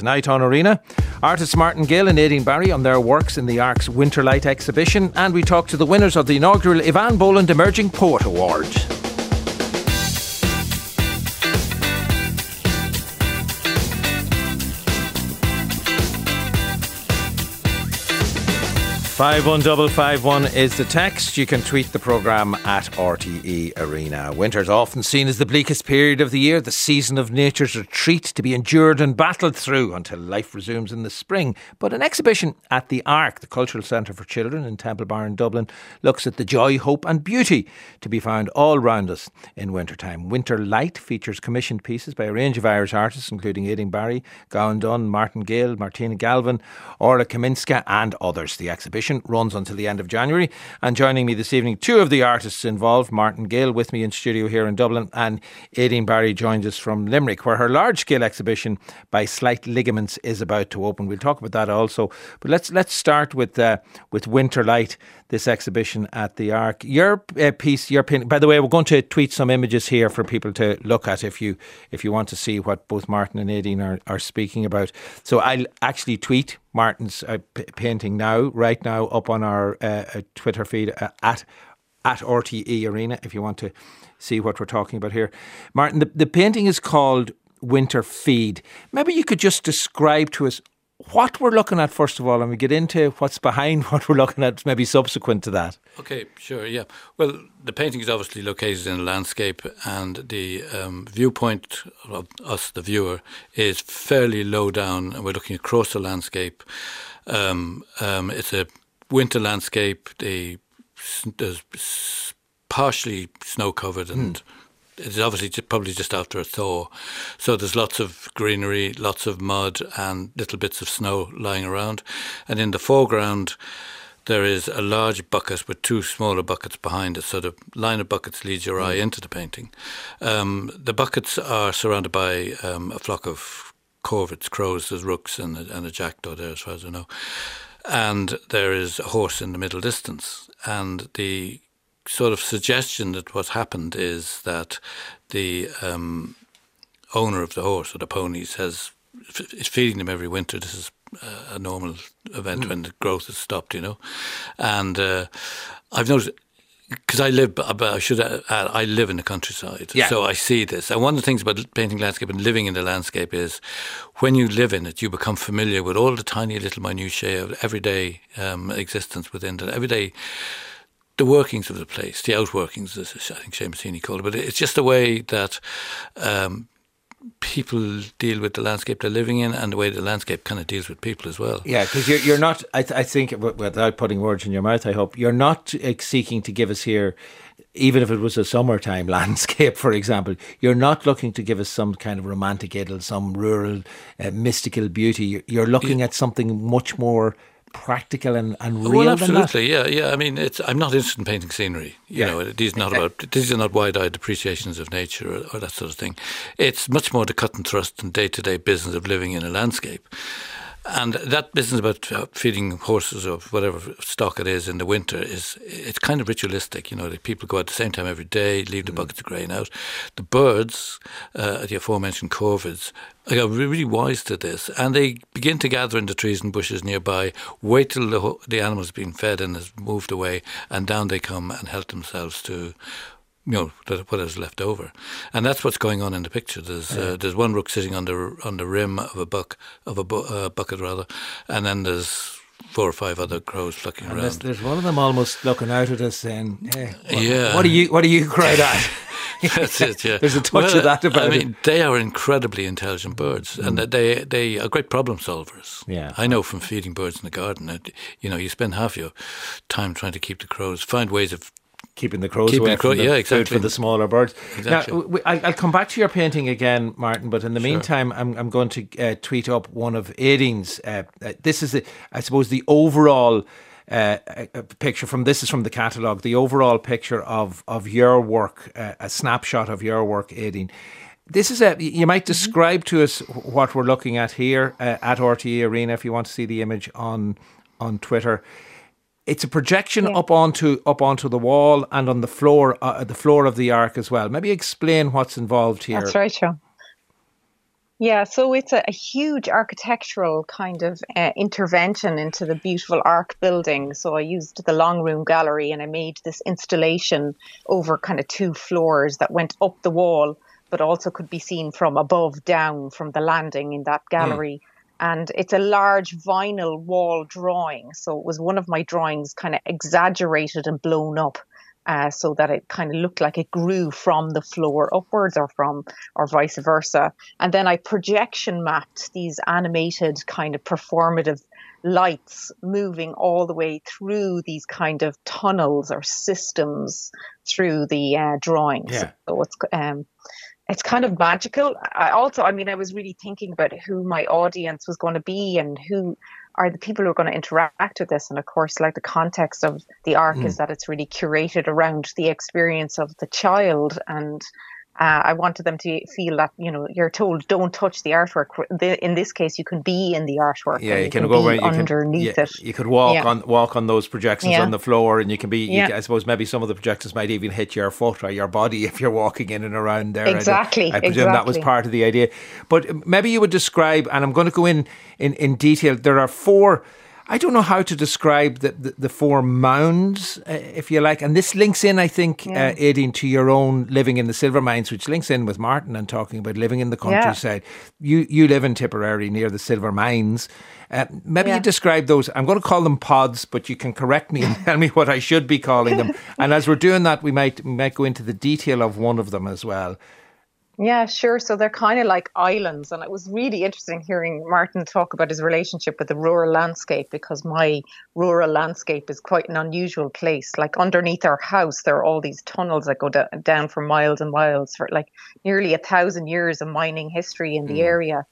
tonight on Arena. Artists Martin Gale and Aideen Barry on their works in the Ark's Winterlight exhibition, and we talk to the winners of the inaugural Eavan Boland Emerging Poet Award. 51551 is the text. You can tweet the programme at RTE Arena. Winter is often seen as the bleakest period of the year, the season of nature's retreat to be endured and battled through until life resumes in the spring. But an exhibition at the Ark, the Cultural Centre for Children in Temple Bar in Dublin, looks at the joy, hope, and beauty to be found all round us in wintertime. Winter Light features commissioned pieces by a range of Irish artists, including Aideen Barry, Gowan Dunn, Martin Gale, Martina Galvin, Orla Kaminska, and others. The exhibition exhibition runs until the end of January. And joining me this evening, two of the artists involved, Martin Gale with me in studio here in Dublin, and Aideen Barry joins us from Limerick, where her large scale exhibition by Slight Ligaments is about to open. We'll talk about that also. But let's let's start with uh, with Winter Light this exhibition at the Ark. Your uh, piece, your painting. By the way, we're going to tweet some images here for people to look at if you if you want to see what both Martin and Aideen are, are speaking about. So I'll actually tweet Martin's uh, p- painting now, right now, up on our uh, uh Twitter feed uh, at at RTE Arena if you want to see what we're talking about here. Martin, the, the painting is called Winter Feed. Maybe you could just describe to us what we're looking at first of all, and we get into what's behind what we're looking at, maybe subsequent to that. Okay, sure, yeah. Well, the painting is obviously located in a landscape, and the um, viewpoint of us, the viewer, is fairly low down, and we're looking across the landscape. Um, um, it's a winter landscape. The there's partially snow covered and. Mm it's obviously probably just after a thaw. So there's lots of greenery, lots of mud, and little bits of snow lying around. And in the foreground, there is a large bucket with two smaller buckets behind it. So the line of buckets leads your eye mm. into the painting. Um, the buckets are surrounded by um, a flock of corvids, crows, there's rooks, and a, and a jackdaw there, as far as I know. And there is a horse in the middle distance. And the sort of suggestion that what happened is that the um, owner of the horse or the ponies has is feeding them every winter. This is uh, a normal event mm. when the growth has stopped, you know. And uh, I've noticed because I live, I should add, I live in the countryside, yeah. so I see this. And one of the things about painting landscape and living in the landscape is, when you live in it, you become familiar with all the tiny little minutiae of everyday um, existence within it, everyday the workings of the place, the outworkings, as I think Seamus Heaney called it, but it's just the way that um, people deal with the landscape they're living in and the way the landscape kind of deals with people as well. Yeah, because you're, you're not, I, th- I think, without putting words in your mouth, I hope, you're not uh, seeking to give us here even if it was a summertime landscape, for example, you're not looking to give us some kind of romantic idyll, some rural uh, mystical beauty. You're looking at something much more practical and, and real. Well, absolutely, yeah, yeah. I mean, it's I'm not interested in painting scenery. You yeah. know, these not about these are not wide-eyed appreciations of nature or, or, that sort of thing. It's much more the cut and thrust and day-to-day business of living in a landscape. And that business about uh, feeding horses or whatever stock it is in the winter is it's kind of ritualistic. You know, the people go at the same time every day, leave the mm. buckets of grain out. The birds, uh, the aforementioned corvids, are really wise to this, and they begin to gather in the trees and bushes nearby. Wait till the, the animal's been fed and has moved away, and down they come and help themselves to you know what is left over, and that's what's going on in the picture. There's uh, there's one rook sitting on the on the rim of a buck of a bu- uh, bucket rather, and then there's four or five other crows flucking and around. There's, there's, one of them almost looking out at us saying, hey, what, "Yeah, what are you what are you cried at?" That's it. Yeah, there's a touch well, of that about I it. mean, they are incredibly intelligent birds, mm. and they they are great problem solvers. Yeah, I know from feeding birds in the garden that you know you spend half your time trying to keep the crows, find ways of keeping the crows keeping away the crow, the yeah, exactly. for the smaller birds. Exactly. Now, I'll come back to your painting again, Martin. But in the sure. meantime, I'm, I'm going to uh, tweet up one of Aideen's. Uh, uh, this is, the, I suppose, the overall. Uh, picture from this is from the catalogue. The overall picture of of your work, uh, a snapshot of your work, Aideen. This is a. You might mm-hmm. describe to us what we're looking at here uh, at RTE Arena. If you want to see the image on on Twitter, it's a projection yeah. up onto up onto the wall and on the floor uh, the floor of the Ark as well. Maybe explain what's involved here. That's right, Sean. Yeah, so it's a, a huge architectural kind of uh, intervention into the beautiful Ark building. So I used the long room gallery and I made this installation over kind of two floors that went up the wall, but also could be seen from above down from the landing in that gallery. Mm. And it's a large vinyl wall drawing. So it was one of my drawings kind of exaggerated and blown up uh, so that it kind of looked like it grew from the floor upwards or from or vice versa and then i projection mapped these animated kind of performative lights moving all the way through these kind of tunnels or systems through the uh, drawings yeah. so it's um, it's kind of magical. I also, I mean, I was really thinking about who my audience was going to be and who are the people who are going to interact with this. And of course, like the context of the Ark mm. is that it's really curated around the experience of the child and uh, I wanted them to feel that you know you're told don't touch the artwork. In this case, you can be in the artwork. Yeah, you, you can, can, go right, underneath can, it. You could walk yeah. on walk on those projections yeah. on the floor, and you can be. You yeah. I suppose maybe some of the projections might even hit your foot or your body if you're walking in and around there. Exactly. I, I presume exactly. that was part of the idea. But maybe you would describe, and I'm going to go in in, in detail. There are four I don't know how to describe the, the, the four mounds, uh, if you like. And this links in, I think, uh, yeah. uh, Aideen, to your own living in the silver mines, which links in with Martin and talking about living in the countryside. Yeah. You you live in Tipperary near the silver mines. Uh, maybe yeah. you describe those. I'm going to call them pods, but you can correct me and tell me what I should be calling them. and as we're doing that, we might we might go into the detail of one of them as well. Yeah, sure. So they're kind of like islands. And it was really interesting hearing Martin talk about his relationship with the rural landscape because my rural landscape is quite an unusual place. Like underneath our house, there are all these tunnels that go down for miles and miles for like nearly a thousand years of mining history in the mm. area.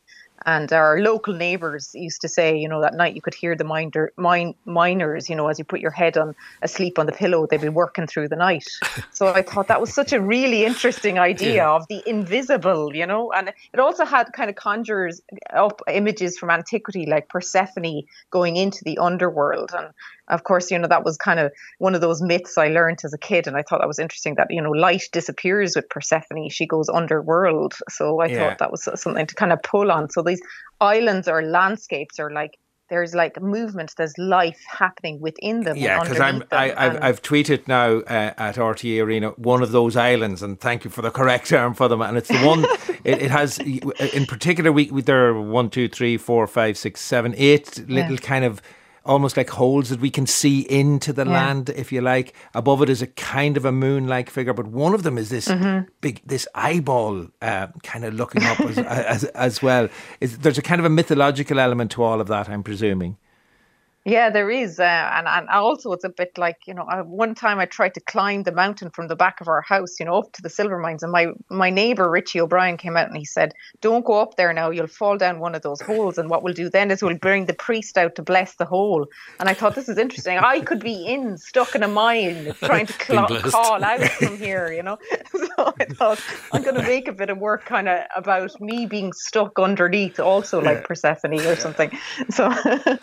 And our local neighbours used to say, you know, that night you could hear the minder, mine, miners, you know, as you put your head on asleep on the pillow, they'd be working through the night. so I thought that was such a really interesting idea yeah. of the invisible, you know, and it also had kind of conjures up images from antiquity, like Persephone going into the underworld. And of course, you know, that was kind of one of those myths I learned as a kid. And I thought that was interesting that, you know, light disappears with Persephone. She goes underworld. So I yeah. thought that was something to kind of pull on. So these islands or landscapes are like, there's like movement, there's life happening within them. Yeah, because I'm I, have I've tweeted now uh, at RTE Arena one of those islands, and thank you for the correct term for them. And it's the one it, it, has in particular. We, we, there are one, two, three, four, five, six, seven, eight little yeah. kind of almost like holes that we can see into the yeah. land, if you like. Above it is a kind of a moon-like figure, but one of them is this mm-hmm. big, this eyeball uh, kind of looking up as, as, as well. Is, there's a kind of a mythological element to all of that, I'm presuming. Yeah, there is, uh, and and also it's a bit like you know. I, one time I tried to climb the mountain from the back of our house, you know, up to the silver mines, and my my neighbor Richie O'Brien came out and he said, "Don't go up there now. You'll fall down one of those holes, and what we'll do then is we'll bring the priest out to bless the hole." And I thought this is interesting. I could be in stuck in a mine trying to cl- call out from here, you know. so I thought I'm going to make a bit of work kind of about me being stuck underneath, also like yeah. Persephone or something. So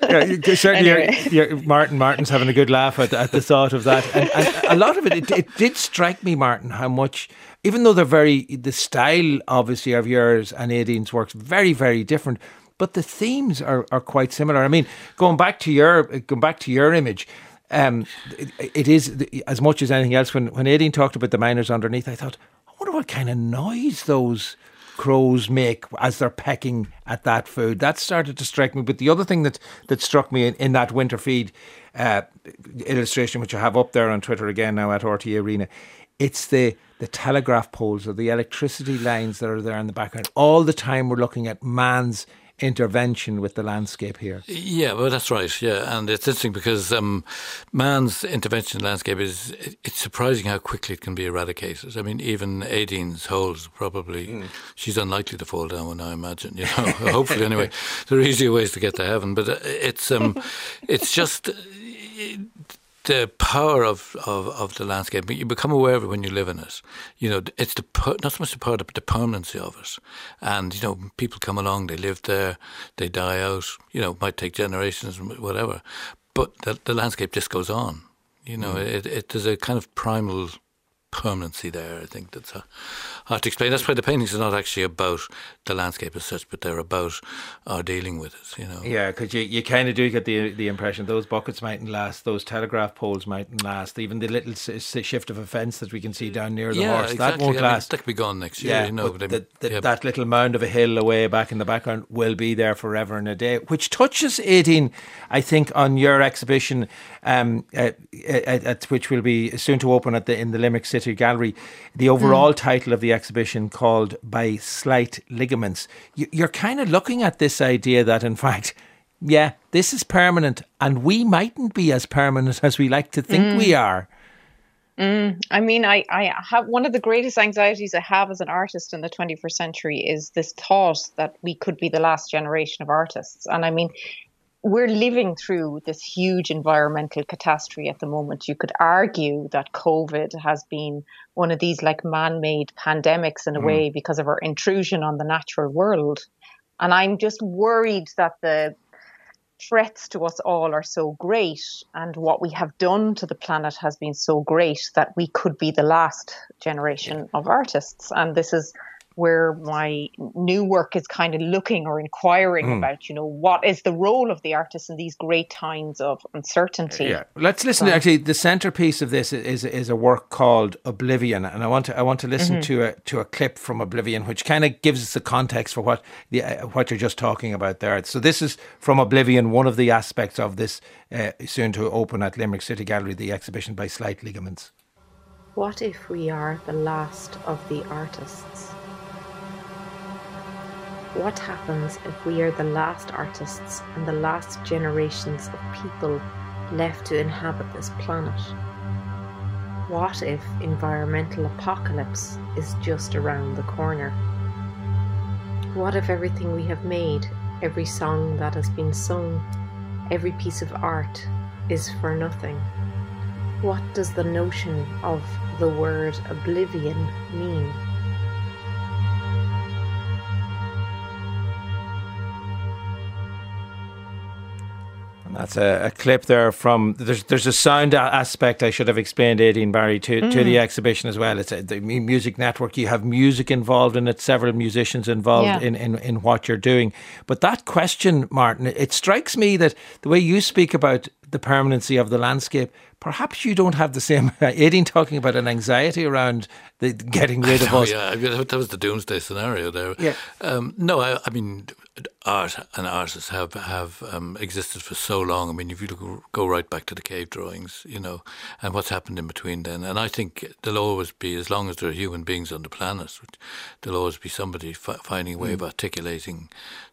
yeah, certainly you're, you're, Martin Martin's having a good laugh at, at the thought of that, and, and a lot of it, it, it did strike me, Martin, how much even though they're very the style obviously of yours and Aideen's works very very different but the themes are, are quite similar. I mean going back to your going back to your image um, it, it is as much as anything else when when Aideen talked about the miners underneath i thought i wonder what kind of noise those crows make as they're pecking at that food. That started to strike me. But the other thing that, that struck me in, in that winter feed uh, illustration, which I have up there on Twitter again now at RTE Arena, it's the the telegraph poles or the electricity lines that are there in the background. All the time we're looking at man's intervention with the landscape here. Yeah, well, that's right. Yeah, and it's interesting because um, man's intervention in the landscape is it's surprising how quickly it can be eradicated. I mean, even Aideen's holes probably mm. she's unlikely to fall down one. I imagine. You know, hopefully anyway. There are easier ways to get to heaven, but uh, it's um, it's just the power of, of, of the landscape. You become aware of it when you live in it. You know, it's the not so much the power, but the permanency of it. And you know, people come along, they live there, they die out. You know, it might take generations, whatever. But the, the landscape just goes on. You know, mm. it, it there's a kind of primal permanency there. I think that's hard to explain. That's why the paintings are not actually about the landscape as such, but they're about our dealing with it. You know. Yeah, because you, you kind of do get the the impression those buckets mightn't last, those telegraph poles mightn't last, even the little shift of a fence that we can see down near the yeah, horse exactly. that won't I last. Mean, that could be gone next year. Yeah, you know, but but the, the, yeah. that little mound of a hill away back in the background will be there forever and a day, which touches Aideen, I think, on your exhibition, um, at, at, at, which will be soon to open at the in the Limerick City Gallery. The overall mm. title of the exhibition called "By Slight Ligaments." You, you're kind of looking at this idea that, in fact, yeah, this is permanent, and we mightn't be as permanent as we like to think mm. we are. Mm, I mean, I, I have one of the greatest anxieties I have as an artist in the 21st century is this thought that we could be the last generation of artists. And I mean, we're living through this huge environmental catastrophe at the moment. You could argue that COVID has been one of these like man made pandemics in a mm. way because of our intrusion on the natural world. And I'm just worried that the threats to us all are so great and what we have done to the planet has been so great that we could be the last generation of artists. And this is where my new work is kind of looking or inquiring mm. about, you know, what is the role of the artist in these great times of uncertainty. Yeah, let's listen. to, actually, the centerpiece of this is is a work called Oblivion, and I want to I want to listen mm-hmm. to a to a clip from Oblivion, which kind of gives us the context for what the uh, what you're just talking about there. So this is from Oblivion, one of the aspects of this uh, soon to open at Limerick City Gallery, the exhibition by Slight Ligaments. What if we are the last of the artists? What happens if we are the last artists and the last generations of people left to inhabit this planet? What if environmental apocalypse is just around the corner? What if everything we have made, every song that has been sung, every piece of art is for nothing? What does the notion of the word oblivion mean? That's a, a, clip there from there's there's a sound aspect I should have explained Aideen Barry to, mm. to the mm. exhibition as well. It's a, the music network. You have music involved in it, several musicians involved yeah. in, in, in what you're doing. But that question, Martin, it strikes me that the way you speak about the permanency of the landscape, perhaps you don't have the same. Aideen talking about an anxiety around the getting rid of us. Yeah, that was the doomsday scenario there. Yeah. Um, no, I, I mean art and artists have have um, existed for so long. I mean, if you look, go right back to the cave drawings, you know, and what's happened in between then. And I think there'll always be, as long as there are human beings on the planet, there'll always be somebody fi- finding a way mm. of articulating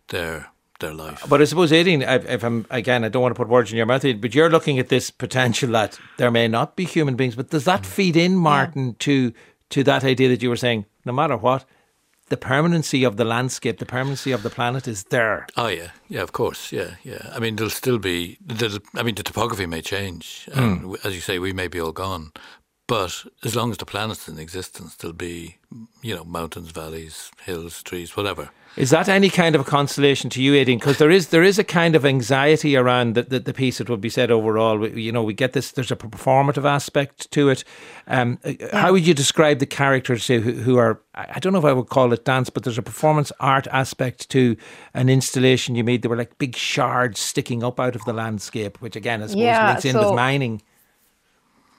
their their life. But I suppose, Aideen, if I'm again, I don't want to put words in your mouth, but you're looking at this potential that there may not be human beings. But does that mm. feed in, Martin, yeah. to to that idea that you were saying? No matter what, the permanency of the landscape, the permanency of the planet is there. Oh yeah, yeah, of course, yeah, yeah. I mean, there'll still be. I mean, the topography may change, and mm. as you say, we may be all gone. But as long as the planet's in existence, there'll be, you know, mountains, valleys, hills, trees, whatever. Is that any kind of a consolation to you, Aideen? Because there is there is a kind of anxiety around the, the, the, piece. It would be said overall. We, you know, we get this. There's a performative aspect to it. Um, uh, yeah. How would you describe the characters who, who are? I don't know if I would call it dance, but there's a performance art aspect to an installation you made. There were like big shards sticking up out of the landscape, which again, I suppose yeah, links in with mining.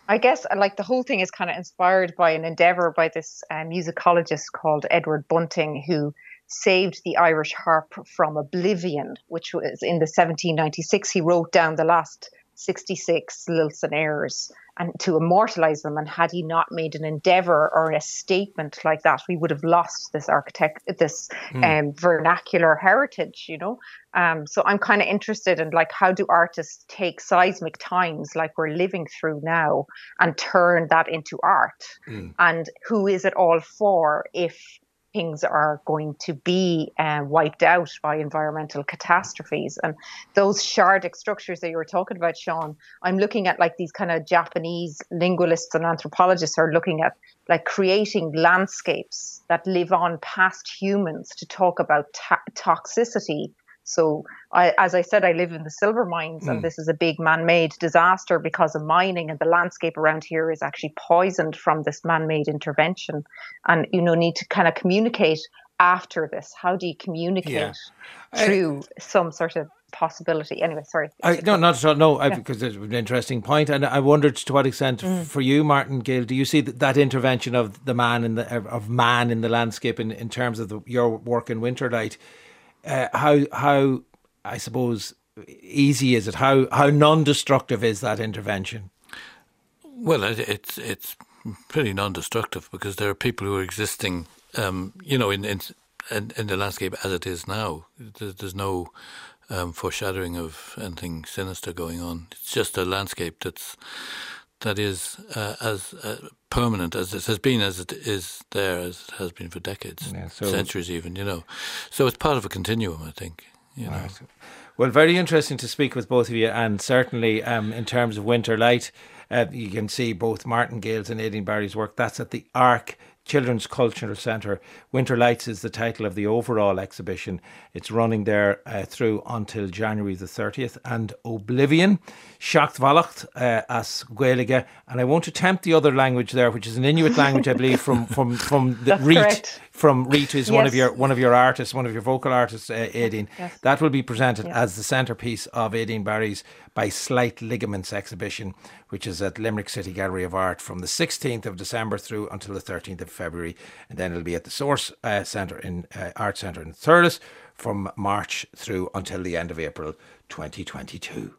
I guess like the whole thing is kind of inspired by an endeavor by this uh, musicologist called Edward Bunting, who saved the Irish harp from oblivion, which was in the 1796. He wrote down the last 66 Lilson airs and to immortalize them. And had he not made an endeavor or a statement like that, we would have lost this architect, this mm. um, vernacular heritage, you know. Um, so I'm kind of interested in like how do artists take seismic times like we're living through now and turn that into art, mm. and who is it all for if things are going to be uh, wiped out by environmental catastrophes. And those shardic structures that you were talking about, Sean, I'm looking at like these kind of Japanese linguists and anthropologists are looking at like creating landscapes that live on past humans to talk about ta- toxicity So, I, as I said, I live in the silver mines, mm. and this is a big man made disaster because of mining, and the landscape around here is actually poisoned from this man made intervention. And, you know, need to kind of communicate after this. How do you communicate yeah. through I, some sort of possibility. Anyway, sorry. I, no, not at all. No, yeah. Because it's an interesting point, and I wondered to what extent, mm. for you, Martin Gale, do you see that, that, intervention of the man in the of man in the landscape in, in terms of the, your work in Winterlight? Uh, how how I suppose easy is it? How how non-destructive is that intervention? Well, it, it's it's pretty non-destructive because there are people who are existing, um, you know, in, in in the landscape as it is now. There's, no um, foreshadowing of anything sinister going on. It's just a landscape that's that is uh, as uh, permanent as it has been, as it is there, as it has been for decades, yeah, so centuries even, you know. So it's part of a continuum, I think. You know. Right. Well, very interesting to speak with both of you, and certainly um, in terms of Winterlight, uh, you can see both Martin Gale's and Aideen Barry's work. That's at the Ark Children's Cultural Centre. Winter Lights is the title of the overall exhibition. It's running there uh, through until January the 30th. And Oblivion, Seacht Bhealach uh, as Gaeilge. And I won't attempt the other language there, which is an Inuit language, I believe, from, from, from the Reet. From Reet, who's yes. one of your one of your artists, one of your vocal artists, uh, Aideen. Yes. That will be presented yes. as the centrepiece of Aideen Barry's by Slight Ligaments exhibition, which is at Limerick City Gallery of Art from the 16th of December through until the 13th of February. And then it'll be at the Source uh, Centre in uh, Art Centre in Thurles from March through until the end of April 2022.